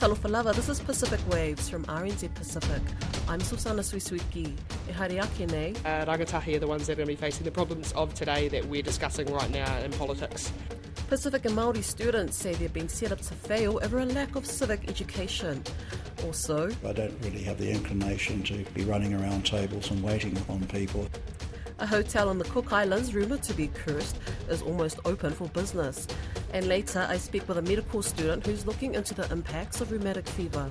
Talofa lava, this is Pacific Waves from RNZ Pacific. I'm Susana Suisuiki. E haere ake nei. Uh, rangatahi are the ones that are going to be facing the problems of today that we're discussing right now in politics. Pacific and Maori students say they've been set up to fail over a lack of civic education. Also, I don't really have the inclination to be running around tables and waiting on people. a hotel on the Cook Islands, rumoured to be cursed, is almost open for business. And later, I speak with a medical student who's looking into the impacts of rheumatic fever.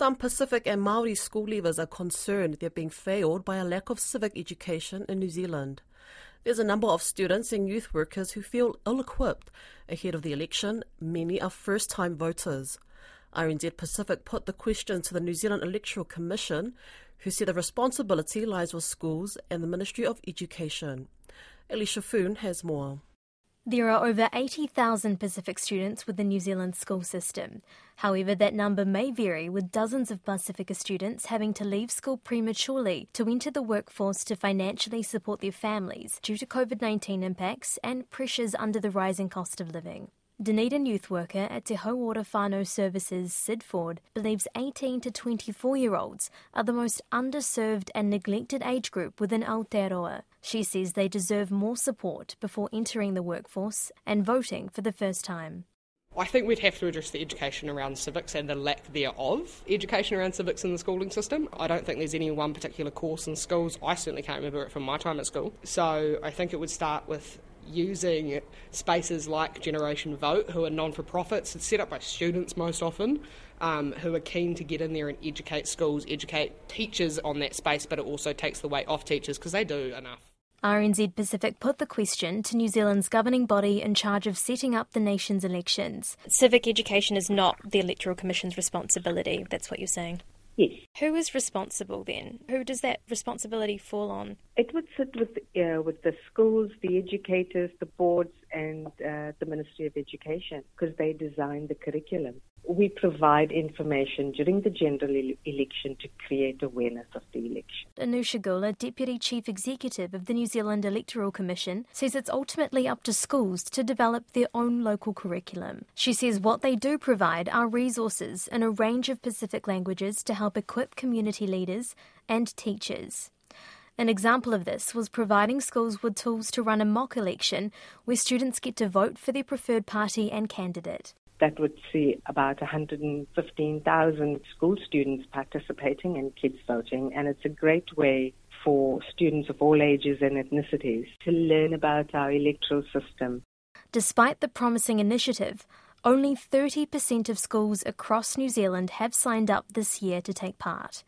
Some Pacific and Maori school leavers are concerned they're being failed by a lack of civic education in New Zealand. There's a number of students and youth workers who feel ill equipped ahead of the election. Many are first time voters. RNZ Pacific put the question to the New Zealand Electoral Commission, who said the responsibility lies with schools and the Ministry of Education. Eleisha Foon has more. There are over 80,000 Pacific students with the New Zealand school system. However, that number may vary, with dozens of Pacifica students having to leave school prematurely to enter the workforce to financially support their families due to COVID 19 impacts and pressures under the rising cost of living. Dunedin youth worker at Te Hauora Whānau Services, Sid Ford, believes 18 to 24 year olds are the most underserved and neglected age group within Aotearoa. She says they deserve more support before entering the workforce and voting for the first time. I think we'd have to address the education around civics and the lack thereof education around civics in the schooling system. I don't think there's any one particular course in schools. I certainly can't remember it from my time at school. So I think it would start with using spaces like Generation Vote, who are non for profits, it's set up by students most often, um, who are keen to get in there and educate schools, educate teachers on that space, but it also takes the weight off teachers because they do enough. RNZ Pacific put the question to New Zealand's governing body in charge of setting up the nation's elections. Civic education is not the Electoral Commission's responsibility, that's what you're saying. Yes. Who is responsible then? Who does that responsibility fall on? It would sit with uh, with the schools, the educators, the boards, and uh, the Ministry of Education because they design the curriculum. We provide information during the general ele- election to create awareness of the election. Anusha Guler, Deputy Chief Executive of the New Zealand Electoral Commission, says it's ultimately up to schools to develop their own local curriculum. She says what they do provide are resources in a range of Pacific languages to help equip community leaders and teachers. An example of this was providing schools with tools to run a mock election where students get to vote for their preferred party and candidate. That would see about 115,000 school students participating in kids voting, and it's a great way for students of all ages and ethnicities to learn about our electoral system. Despite the promising initiative, only 30% of schools across New Zealand have signed up this year to take part.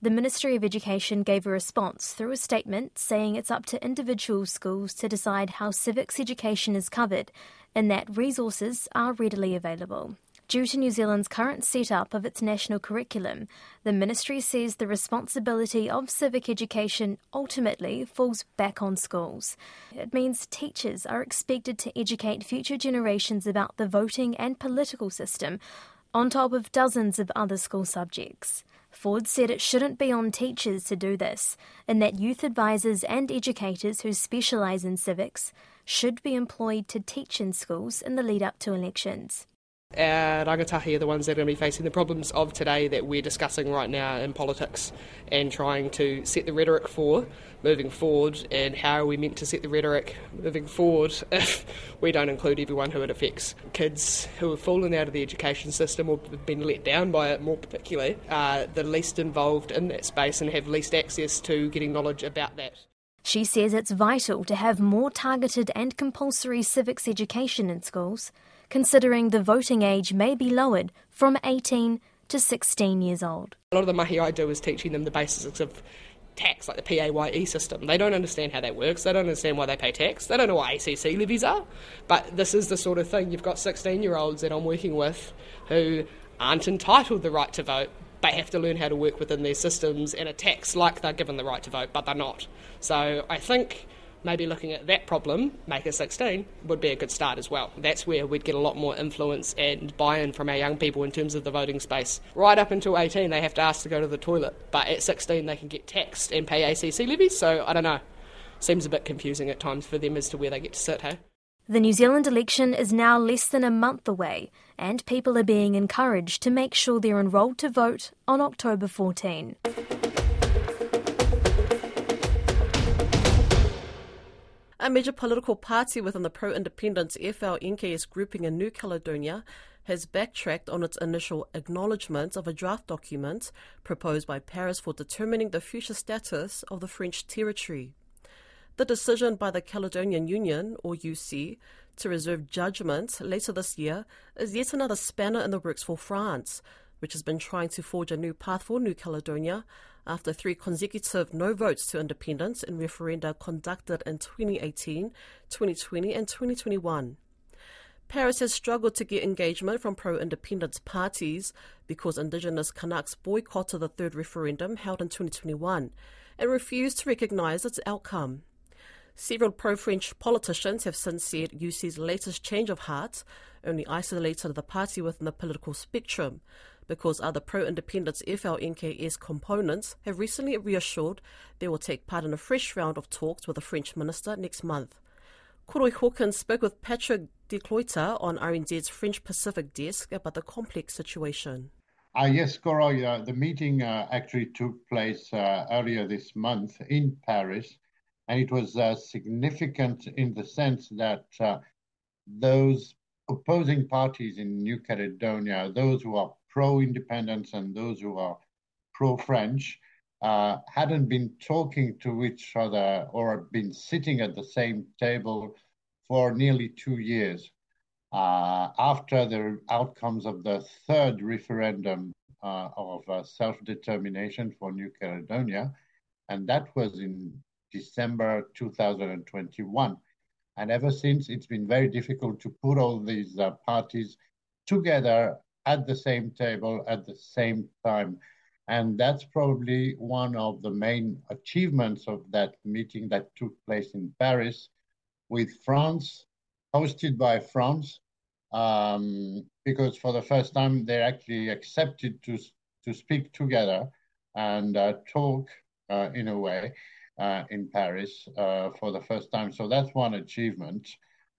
The Ministry of Education gave a response through a statement saying it's up to individual schools to decide how civics education is covered and that resources are readily available. Due to New Zealand's current setup of its national curriculum, the ministry says the responsibility of civic education ultimately falls back on schools. It means teachers are expected to educate future generations about the voting and political system, on top of dozens of other school subjects. Ford said it shouldn't be on teachers to do this, and that youth advisors and educators who specialise in civics should be employed to teach in schools in the lead up to elections. Our rangatahi are the ones that are going to be facing the problems of today that we're discussing right now in politics and trying to set the rhetoric for moving forward and how are we meant to set the rhetoric moving forward if we don't include everyone who it affects. Kids who have fallen out of the education system or been let down by it more particularly are the least involved in that space and have least access to getting knowledge about that. She says it's vital to have more targeted and compulsory civics education in schools, considering the voting age may be lowered from 18 to 16 years old. A lot of the mahi I do is teaching them the basics of tax, like the PAYE system. They don't understand how that works. They don't understand why they pay tax. They don't know what ACC levies are. But this is the sort of thing you've got 16 year olds that I'm working with who aren't entitled the right to vote, but have to learn how to work within their systems and a tax like they're given the right to vote, but they're not. So I think maybe looking at that problem, make it 16, would be a good start as well. That's where we'd get a lot more influence and buy in from our young people in terms of the voting space. Right up until 18, they have to ask to go to the toilet, but at 16, they can get taxed and pay ACC levies, so I don't know. Seems a bit confusing at times for them as to where they get to sit, hey? The New Zealand election is now less than a month away, and people are being encouraged to make sure they're enrolled to vote on October 14. A major political party within the pro independence FLNKS grouping in New Caledonia has backtracked on its initial acknowledgement of a draft document proposed by Paris for determining the future status of the French territory. The decision by the Caledonian Union, or UC, to reserve judgment later this year is yet another spanner in the works for France, which has been trying to forge a new path for New Caledonia after three consecutive no votes to independence in referenda conducted in 2018, 2020, and 2021. Paris has struggled to get engagement from pro independence parties because Indigenous Kanaks boycotted the third referendum held in 2021 and refused to recognise its outcome. Several pro French politicians have since said UC's latest change of heart only isolated the party within the political spectrum, because other pro independence FLNKS components have recently reassured they will take part in a fresh round of talks with the French minister next month. Koroi Hawkins spoke with Patrick Decloitre on RNZ's French Pacific desk about the complex situation. Uh, yes, Koroi, uh, the meeting uh, actually took place uh, earlier this month in Paris and it was uh, significant in the sense that uh, those opposing parties in New Caledonia, those who are pro-independence and those who are pro-French, uh, hadn't been talking to each other or been sitting at the same table for nearly two years. Uh, after the outcomes of the third referendum uh, of uh, self-determination for New Caledonia, and that was in December 2021. And ever since, it's been very difficult to put all these uh, parties together at the same table at the same time. And that's probably one of the main achievements of that meeting that took place in Paris with France, hosted by France, um, because for the first time they actually accepted to, to speak together and uh, talk uh, in a way uh, in Paris uh, for the first time. So that's one achievement.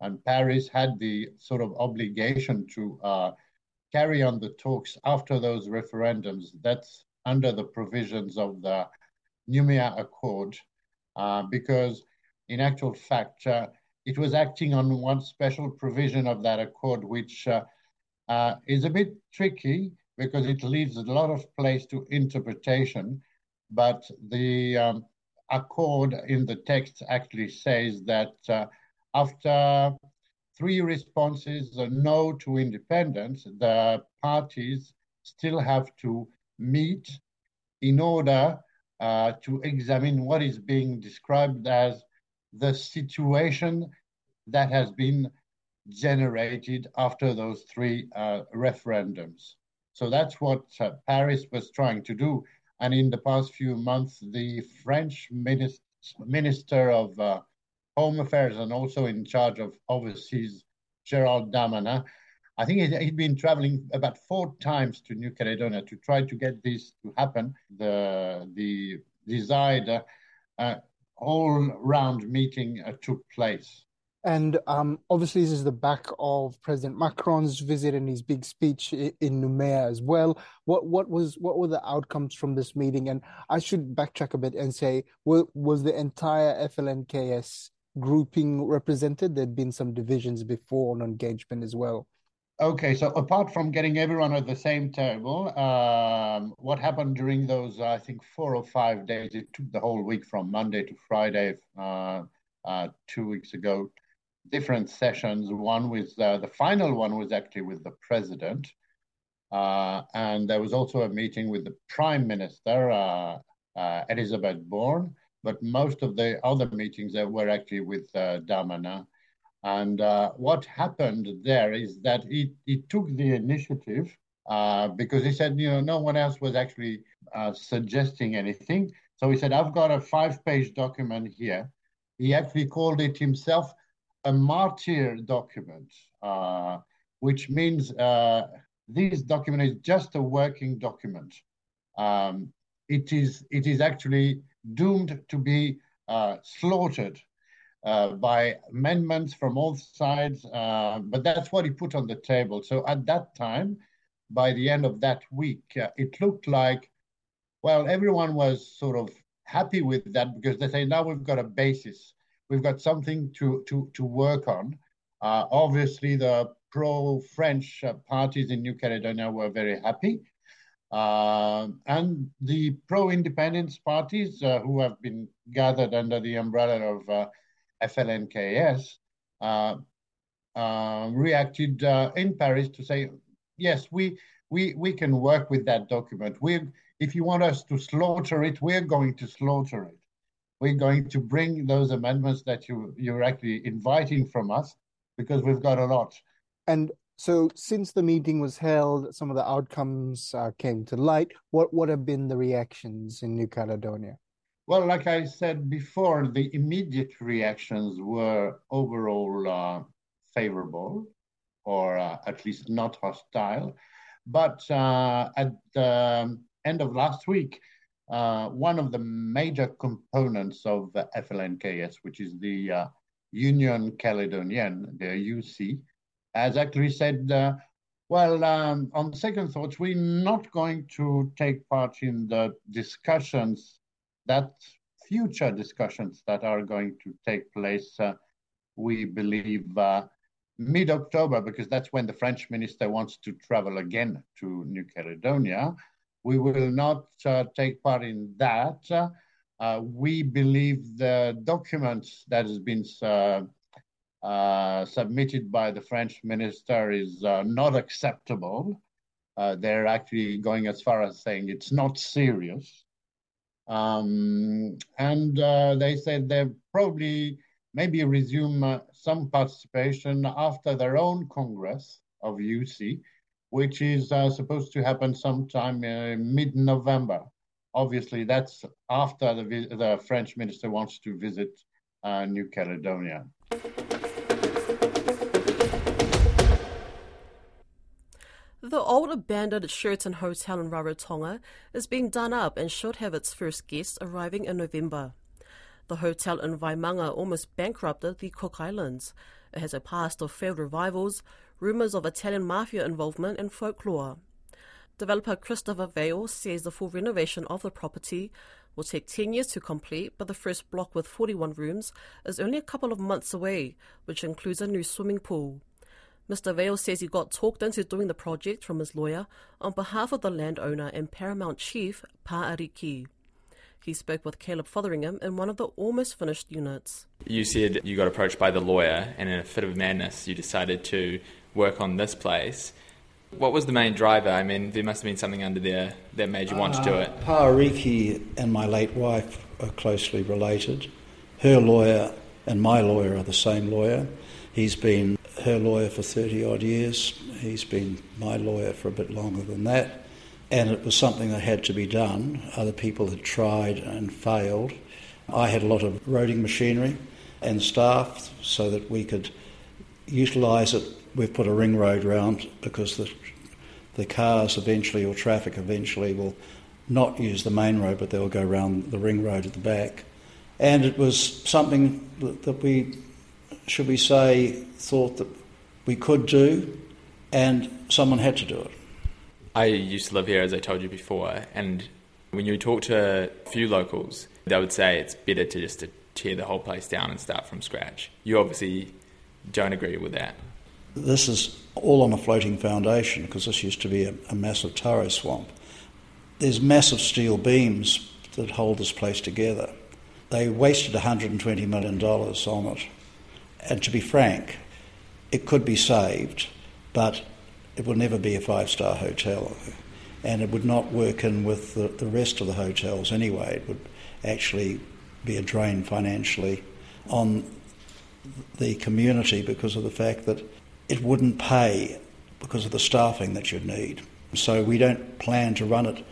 And Paris had the sort of obligation to uh, carry on the talks after those referendums. That's under the provisions of the Noumea Accord, uh, because in actual fact, uh, it was acting on one special provision of that accord, which uh, is a bit tricky because it leaves a lot of place to interpretation. But the um, accord in the text actually says that uh, after three responses, a no to independence, the parties still have to meet in order uh, to examine what is being described as the situation that has been generated after those three uh, referendums. So that's what uh, Paris was trying to do. And in the past few months, the French minister, minister of uh, Home Affairs and also in charge of overseas, Gerald Darmanin, I think he'd been traveling about four times to New Caledonia to try to get this to happen. The the desired uh, all-round meeting uh, took place. And um, obviously, this is the back of President Macron's visit and his big speech in Noumea as well. What what was what were the outcomes from this meeting? And I should backtrack a bit and say, was the entire FLNKS grouping represented? There'd been some divisions before on engagement as well. Okay, so apart from getting everyone at the same table, um, what happened during those, I think, four or five days? It took the whole week from Monday to Friday, uh, uh, two weeks ago different sessions. One with uh, the final one was actually with the president, uh, and there was also a meeting with the prime minister, uh, uh Elisabeth Borne. But most of the other meetings were actually with uh, Darmanin. And uh, what happened there is that he, he took the initiative because he said, you know, no one else was actually suggesting anything. So he said, I've got a five page document here. He actually called it himself a martyr document, uh, which means uh, this document is just a working document. Um, it is it is actually doomed to be uh, slaughtered uh, by amendments from all sides, uh, but that's what he put on the table. So at that time, by the end of that week, uh, it looked like, well, everyone was sort of happy with that because they say now we've got a basis, we've got something to to to work on. Uh, obviously, the pro-French uh, parties in New Caledonia were very happy. Uh, and the pro-independence parties uh, who have been gathered under the umbrella of uh, FLNKS reacted in Paris to say, yes, we, we, we can work with that document. we if you want us to slaughter it, we're going to slaughter it. We're going to bring those amendments that you, you're actually inviting from us because we've got a lot. And so, since the meeting was held, some of the outcomes uh, came to light. What what have been the reactions in New Caledonia? Well, like I said before, the immediate reactions were overall uh, favorable, or uh, at least not hostile. But uh, at the end of last week, uh, one of the major components of FLNKS, which is the uh, Union Caledonienne, the UC, has actually said, uh, well, um, on second thoughts, we're not going to take part in the discussions, that future discussions that are going to take place, uh, we believe, uh, mid October, because that's when the French minister wants to travel again to New Caledonia. We will not uh, take part in that. Uh, we believe the documents that has been uh, submitted by the French minister is not acceptable. They're actually going as far as saying it's not serious. Um, and uh, they said they'll probably maybe resume uh, some participation after their own Congress of UC, which is uh, supposed to happen sometime uh, mid November. Obviously, that's after the, the French minister wants to visit uh, New Caledonia. The old abandoned Sheraton Hotel in Rarotonga is being done up and should have its first guests arriving in November. The hotel in Vaimaanga almost bankrupted the Cook Islands. It has a past of failed revivals, rumours of Italian mafia involvement, and folklore. Developer Christopher Vale says the full renovation of the property will take 10 years to complete, but the first block with 41 rooms is only a couple of months away, which includes a new swimming pool. Mr. Vale says he got talked into doing the project from his lawyer on behalf of the landowner and Paramount Chief Pa'ariki. He spoke with Caleb Fotheringham in one of the almost finished units. You said you got approached by the lawyer, and in a fit of madness, you decided to work on this place. What was the main driver? I mean, there must have been something under there that made you want uh, to do it. Uh, Pa'ariki and my late wife are closely related. Her lawyer and my lawyer are the same lawyer. He's been her lawyer for 30 odd years. He's been my lawyer for a bit longer than that. And it was something that had to be done. Other people had tried and failed. I had a lot of roading machinery and staff so that we could utilise it. We've put a ring road round because the, the cars eventually, or traffic eventually, will not use the main road, but they'll go around the ring road at the back. And it was something that we should we say, thought that we could do, and someone had to do it. I used to live here, as I told you before, and when you talk to a few locals, they would say it's better to just to tear the whole place down and start from scratch. You obviously don't agree with that. This is all on a floating foundation because this used to be a, a massive taro swamp. There's massive steel beams that hold this place together. They wasted $120 million on it and to be frank, it could be saved, but it will never be a five star hotel. And it would not work in with the, the rest of the hotels anyway. It would actually be a drain financially on the community because of the fact that it wouldn't pay because of the staffing that you'd need. So we don't plan to run it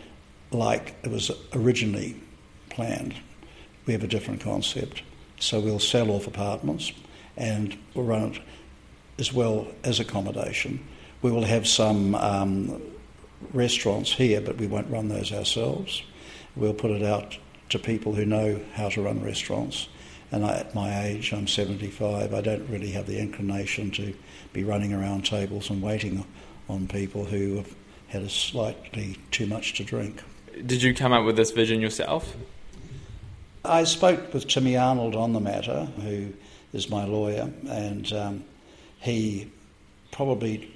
like it was originally planned. We have a different concept. So we'll sell off apartments and we'll run it as well as accommodation. We will have some um, restaurants here, but we won't run those ourselves. We'll put it out to people who know how to run restaurants, And I, at my age, I'm 75, I don't really have the inclination to be running around tables and waiting on people who have had a slightly too much to drink. Did you come up with this vision yourself? I spoke with Timmy Arnold on the matter, who is my lawyer, and um, he probably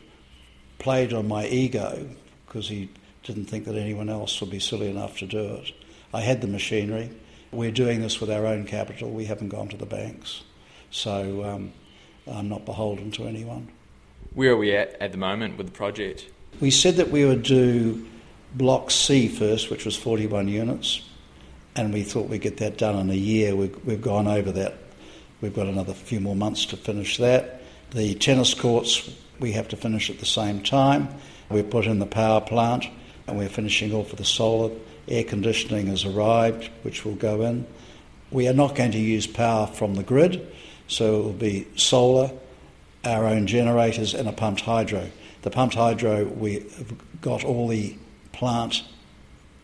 played on my ego because he didn't think that anyone else would be silly enough to do it. I had the machinery. We're doing this with our own capital. We haven't gone to the banks. So um, I'm not beholden to anyone. Where are we at at the moment with the project? We said that we would do Block C first, which was 41 units, and we thought we'd get that done in a year. We've, we've gone over that. We've got another few more months to finish that. The tennis courts we have to finish at the same time. We've put in the power plant and we're finishing off with the solar. Air conditioning has arrived, which will go in. We are not going to use power from the grid, so it will be solar, our own generators, and a pumped hydro. The pumped hydro, we've got all the plant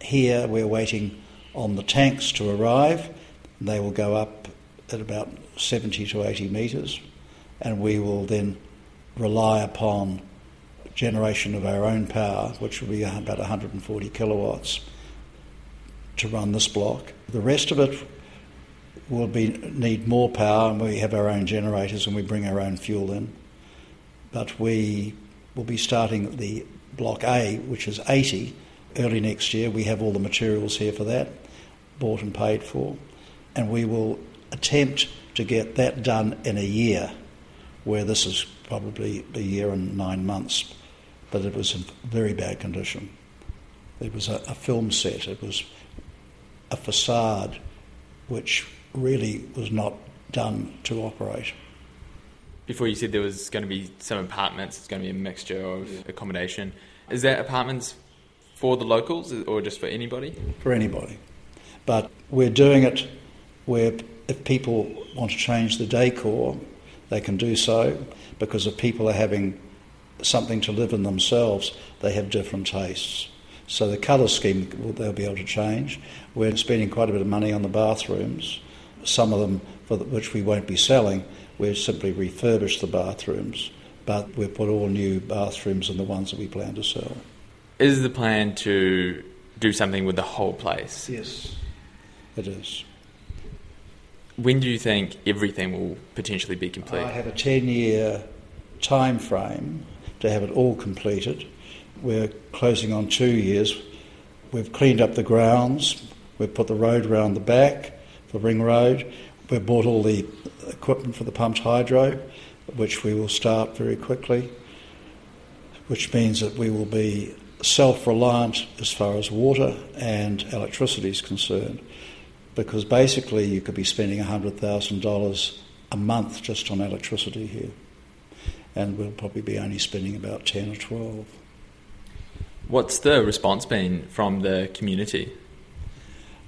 here. We're waiting on the tanks to arrive. They will go up at about 70 to 80 metres, and we will then rely upon generation of our own power, which will be about 140 kilowatts, to run this block. The rest of it will be need more power, and we have our own generators and we bring our own fuel in. But we will be starting the block A, which is 80, early next year. We have all the materials here for that, bought and paid for, and we will attempt to get that done in a year, where this is probably a year and nine months but it was in very bad condition. It was a, a film set, it was a facade which really was not done to operate. Before you said there was going to be some apartments, it's going to be a mixture of yeah. accommodation. Is that apartments for the locals or just for anybody? For anybody. But we're doing it where if people want to change the decor, they can do so because if people are having something to live in themselves, they have different tastes. So the colour scheme they'll be able to change. We're spending quite a bit of money on the bathrooms. Some of them, for which we won't be selling, we've simply refurbished the bathrooms, but we've put all new bathrooms in the ones that we plan to sell. Is the plan to do something with the whole place? Yes, it is. When do you think everything will potentially be complete? I have a 10 year time frame to have it all completed. We're closing on two years. We've cleaned up the grounds. We've put the road round the back, the ring road. We've bought all the equipment for the pumped hydro, which we will start very quickly, which means that we will be self reliant as far as water and electricity is concerned. Because basically, you could be spending $100,000 a month just on electricity here and we'll probably be only spending about 10 or 12. What's the response been from the community?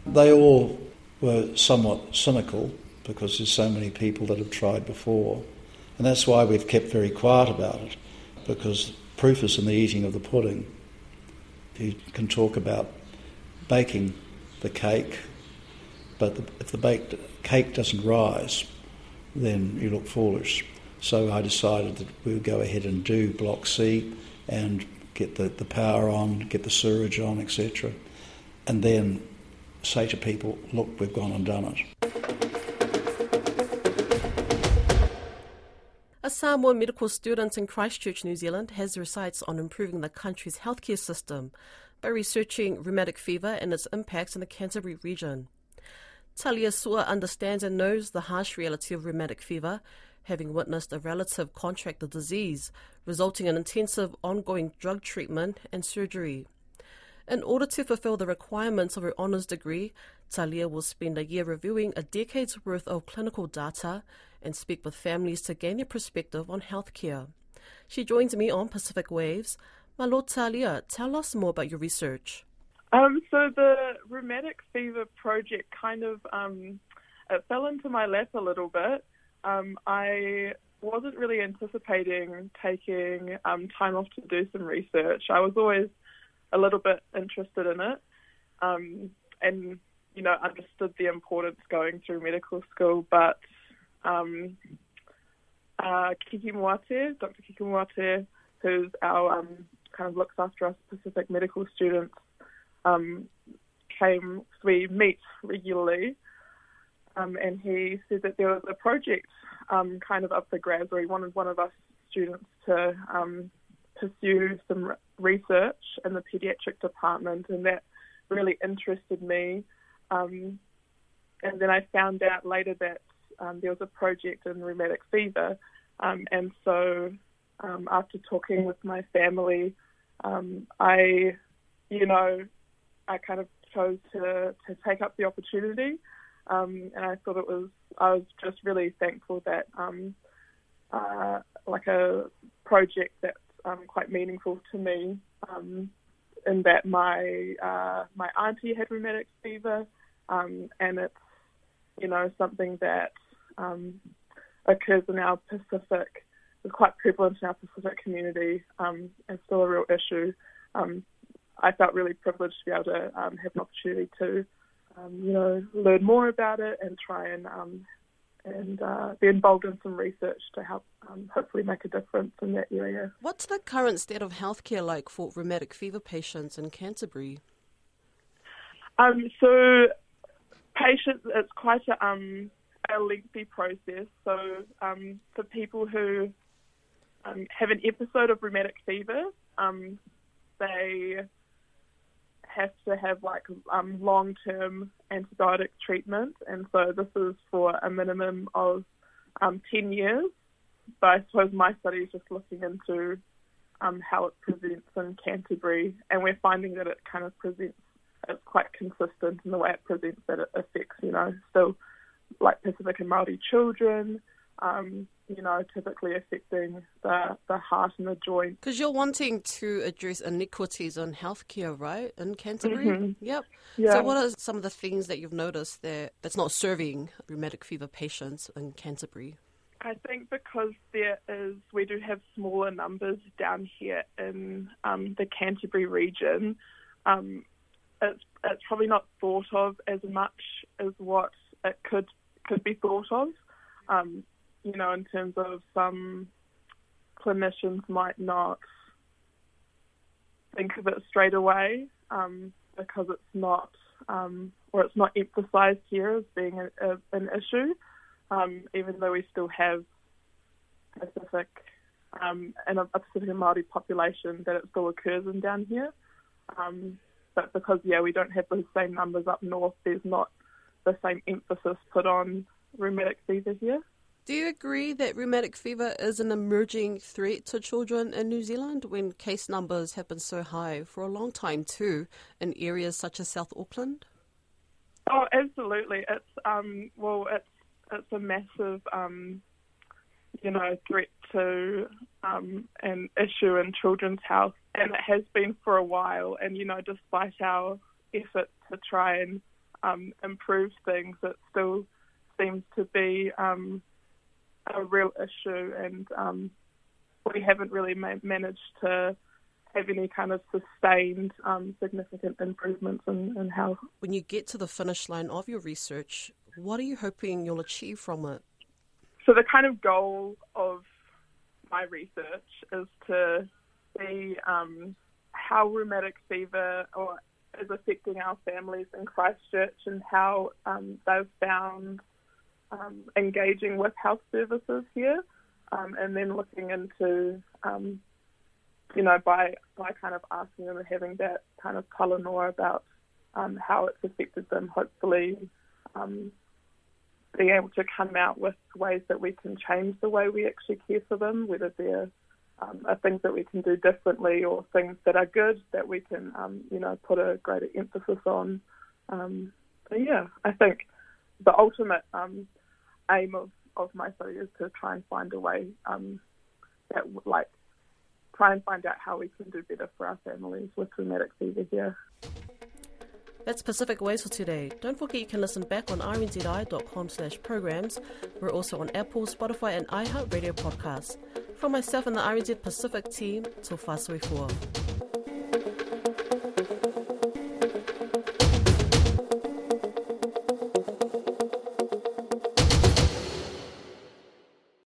They all were somewhat cynical because there's so many people that have tried before. And that's why we've kept very quiet about it, because proof is in the eating of the pudding. You can talk about baking the cake, but if the baked cake doesn't rise, then you look foolish. So I decided that we would go ahead and do Block C and get the, the power on, get the sewerage on, etc. And then say to people, look, we've gone and done it. A Samoan medical student in Christchurch, New Zealand, has sights on improving the country's healthcare system by researching rheumatic fever and its impacts in the Canterbury region. Talia Sua understands and knows the harsh reality of rheumatic fever having witnessed a relative contract the disease, resulting in intensive ongoing drug treatment and surgery. In order to fulfill the requirements of her honours degree, Talia will spend a year reviewing a decade's worth of clinical data and speak with families to gain their perspective on healthcare. She joins me on Pacific Waves. My Lord Talia, tell us more about your research. Um, so the rheumatic fever project kind of um, it fell into my lap a little bit. Um, I wasn't really anticipating taking um, time off to do some research. I was always a little bit interested in it, um, and you know, understood the importance going through medical school, but um, uh, Kiki Maoate, Dr. Kiki Maoate, who's our um, kind of looks after us Pacific medical students, um, came. We meet regularly, um, and he said that there was a project um, kind of up for grabs, where he wanted one of us students to um, pursue some research in the pediatric department, and that really interested me. Um, and then I found out later that um, there was a project in rheumatic fever, um, and so um, after talking with my family, um, I, you know, I kind of chose to to take up the opportunity, um, and I thought it was I was just really thankful that uh, like a project that's quite meaningful to me in that my uh, my auntie had rheumatic fever, um, and it's you know something that um, occurs in our Pacific, is quite prevalent in our Pacific community, um, and still a real issue. Um, I felt really privileged to be able to um, have an opportunity to, um, you know, learn more about it and try and and uh, be involved in some research to help um, hopefully make a difference in that area. What's the current state of healthcare like for rheumatic fever patients in Canterbury? Um, so, patients, it's quite a, um, a lengthy process. So, um, for people who um, have an episode of rheumatic fever, um, they have to have like um, long term antibiotic treatment, and so this is for a minimum of um, 10 years. But I suppose my study is just looking into um, how it presents in Canterbury, and we're finding that it kind of presents, it's quite consistent in the way it presents, that it affects, you know, still like Pacific and Māori children, um, you know, typically affecting the, the heart and the joints. Because you're wanting to address inequities in healthcare, right, in Canterbury? Mm-hmm. Yep. Yeah. So, what are some of the things that you've noticed that that's not serving rheumatic fever patients in Canterbury? I think because there is, we do have smaller numbers down here in um, the Canterbury region. Um, it's it's probably not thought of as much as what it could could be thought of. Um, you know, in terms of some clinicians might not think of it straight away um, because it's not, um, or it's not emphasised here as being a, a, an issue, um, even though we still have Pacific um, and a, Pacific and Māori population that it still occurs in down here. Um, but because, yeah, we don't have those same numbers up north, there's not the same emphasis put on rheumatic fever here. Do you agree that rheumatic fever is an emerging threat to children in New Zealand when case numbers have been so high for a long time too in areas such as South Auckland? Oh, absolutely. It's um, well, it's it's a massive um, you know threat to um, an issue in children's health, and it has been for a while. And you know, despite our efforts to try and um, improve things, it still seems to be um, a real issue, and um, we haven't really ma- managed to have any kind of sustained um, significant improvements in, in health. When you get to the finish line of your research, what are you hoping you'll achieve from it? So, the kind of goal of my research is to see um, how rheumatic fever or is affecting our families in Christchurch and how um, they've found um, engaging with health services here, um, and then looking into, um, you know, by by kind of asking them and having that kind of talanoa about um, how it's affected them. Hopefully, um, being able to come out with ways that we can change the way we actually care for them, whether they're um, are things that we can do differently or things that are good that we can, you know, put a greater emphasis on. Yeah, I think the ultimate um, aim of, of my study is to try and find a way um, that, like, try and find out how we can do better for our families with rheumatic fever here. That's Pacific Waves for today. Don't forget you can listen back on rnzi.com slash programs. We're also on Apple, Spotify and iHeartRadio podcasts. From myself and the RNZ Pacific team, till Fasui 4.